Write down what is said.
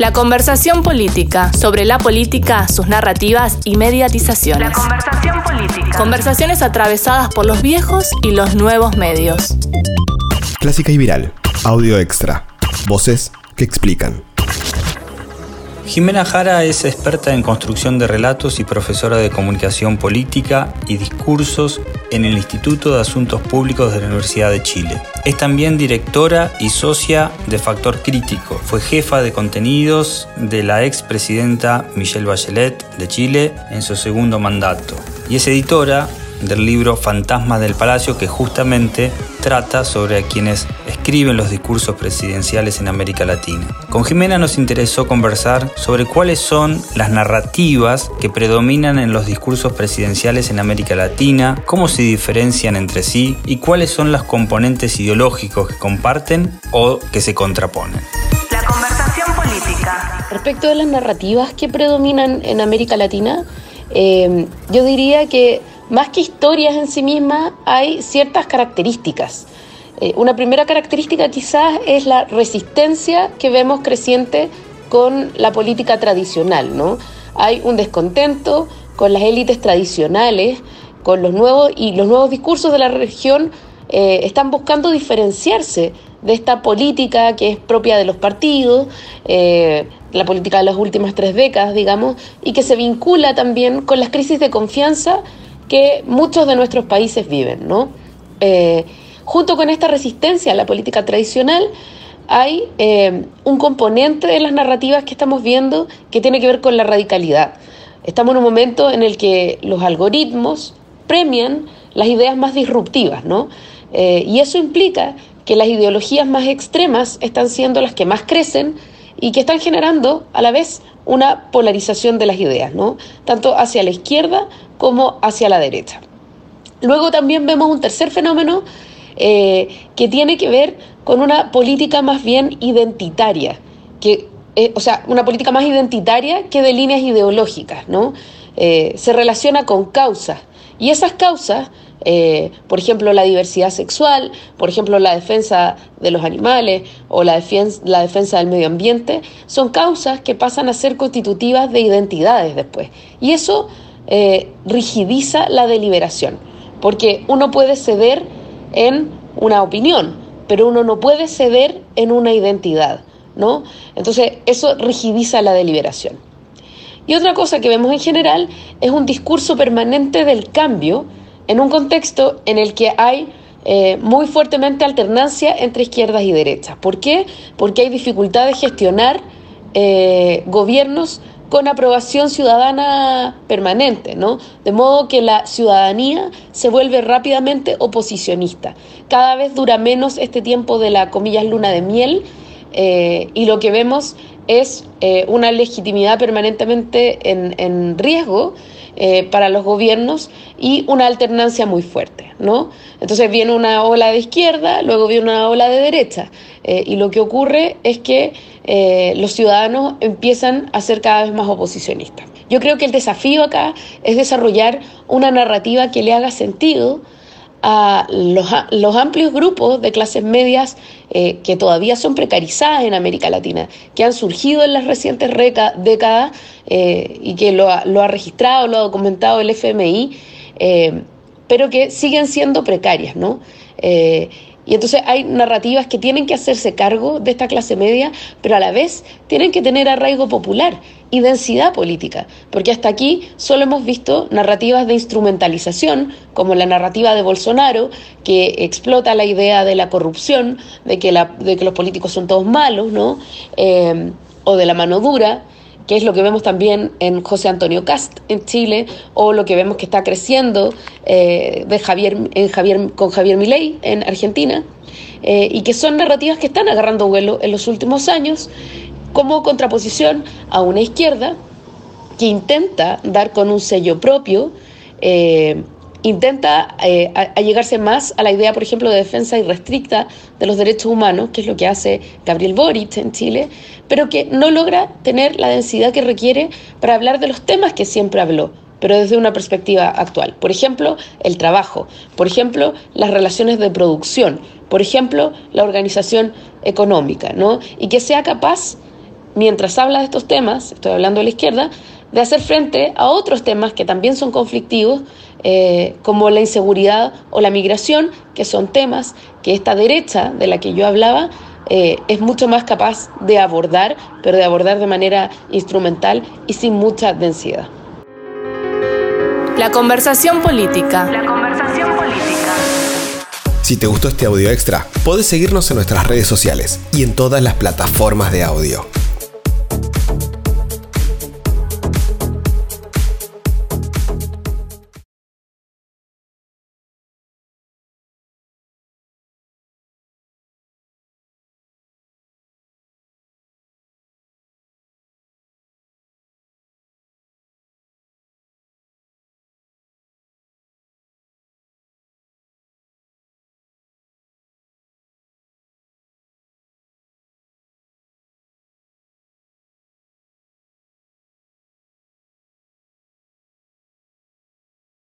La conversación política, sobre la política, sus narrativas y mediatizaciones. La conversación política. Conversaciones atravesadas por los viejos y los nuevos medios. Clásica y viral. Audio extra. Voces que explican. Jimena Jara es experta en construcción de relatos y profesora de comunicación política y discursos en el Instituto de Asuntos Públicos de la Universidad de Chile. Es también directora y socia de Factor Crítico. Fue jefa de contenidos de la expresidenta Michelle Bachelet de Chile en su segundo mandato. Y es editora del libro Fantasmas del Palacio que justamente trata sobre quienes escriben los discursos presidenciales en América Latina. Con Jimena nos interesó conversar sobre cuáles son las narrativas que predominan en los discursos presidenciales en América Latina, cómo se diferencian entre sí y cuáles son los componentes ideológicos que comparten o que se contraponen. La conversación política. Respecto de las narrativas que predominan en América Latina, eh, yo diría que más que historias en sí mismas, hay ciertas características. Eh, una primera característica quizás es la resistencia que vemos creciente con la política tradicional, ¿no? Hay un descontento con las élites tradicionales, con los nuevos y los nuevos discursos de la región eh, están buscando diferenciarse de esta política que es propia de los partidos, eh, la política de las últimas tres décadas, digamos, y que se vincula también con las crisis de confianza que muchos de nuestros países viven, ¿no? Eh, junto con esta resistencia a la política tradicional, hay eh, un componente de las narrativas que estamos viendo que tiene que ver con la radicalidad. Estamos en un momento en el que los algoritmos premian las ideas más disruptivas, ¿no? Eh, y eso implica que las ideologías más extremas están siendo las que más crecen y que están generando a la vez una polarización de las ideas, ¿no? Tanto hacia la izquierda como hacia la derecha. Luego también vemos un tercer fenómeno eh, que tiene que ver con una política más bien identitaria, que, eh, o sea, una política más identitaria que de líneas ideológicas, ¿no? Eh, se relaciona con causas y esas causas por ejemplo, la diversidad sexual, por ejemplo, la defensa de los animales o la, la, defensa del medio ambiente, son causas que pasan a ser constitutivas de identidades después. Y eso eh, rigidiza la deliberación, porque uno puede ceder en una opinión, pero uno no puede ceder en una identidad, ¿no? Entonces, eso rigidiza la deliberación. Y otra cosa que vemos en general es un discurso permanente del cambio en un contexto en el que hay eh, muy fuertemente alternancia entre izquierdas y derechas. ¿Por qué? Porque hay dificultad de gestionar eh, gobiernos con aprobación ciudadana permanente, ¿no? De modo que la ciudadanía se vuelve rápidamente oposicionista. Cada vez dura menos este tiempo de la comillas luna de miel eh, y lo que vemos es eh, una legitimidad permanentemente en, en riesgo eh, para los gobiernos y una alternancia muy fuerte, ¿no? Entonces viene una ola de izquierda, luego viene una ola de derecha y lo que ocurre es que eh, los ciudadanos empiezan a ser cada vez más oposicionistas. Yo creo que el desafío acá es desarrollar una narrativa que le haga sentido a los, amplios grupos de clases medias eh, que todavía son precarizadas en América Latina, que han surgido en las recientes décadas eh, y que lo ha, lo ha, registrado, lo ha documentado el FMI, pero que siguen siendo precarias, ¿no? Y entonces hay narrativas que tienen que hacerse cargo de esta clase media, pero a la vez tienen que tener arraigo popular y densidad política, porque hasta aquí solo hemos visto narrativas de instrumentalización, como la narrativa de Bolsonaro, que explota la idea de la corrupción, de que, la, de que los políticos son todos malos, ¿no? Eh, o de la mano dura, que es lo que vemos también en José Antonio Cast en Chile, o lo que vemos que está creciendo eh, de Javier, con Javier Milei en Argentina, eh, y que son narrativas que están agarrando vuelo en los últimos años como contraposición a una izquierda que intenta dar con un sello propio, eh, intenta eh, allegarse más a la idea, por ejemplo, de defensa irrestricta de los derechos humanos, que es lo que hace Gabriel Boric en Chile, pero que no logra tener la densidad que requiere para hablar de los temas que siempre habló, pero desde una perspectiva actual. Por ejemplo, el trabajo, por ejemplo, las relaciones de producción, por ejemplo, la organización económica, ¿no? Y que sea capaz mientras habla de estos temas, estoy hablando de la izquierda, de hacer frente a otros temas que también son conflictivos, eh, como la inseguridad o la migración, que son temas que esta derecha de la que yo hablaba eh, es mucho más capaz de abordar, pero de abordar de manera instrumental y sin mucha densidad. La conversación política. La conversación política. Si te gustó este audio extra, podés seguirnos en nuestras redes sociales y en todas las plataformas de audio.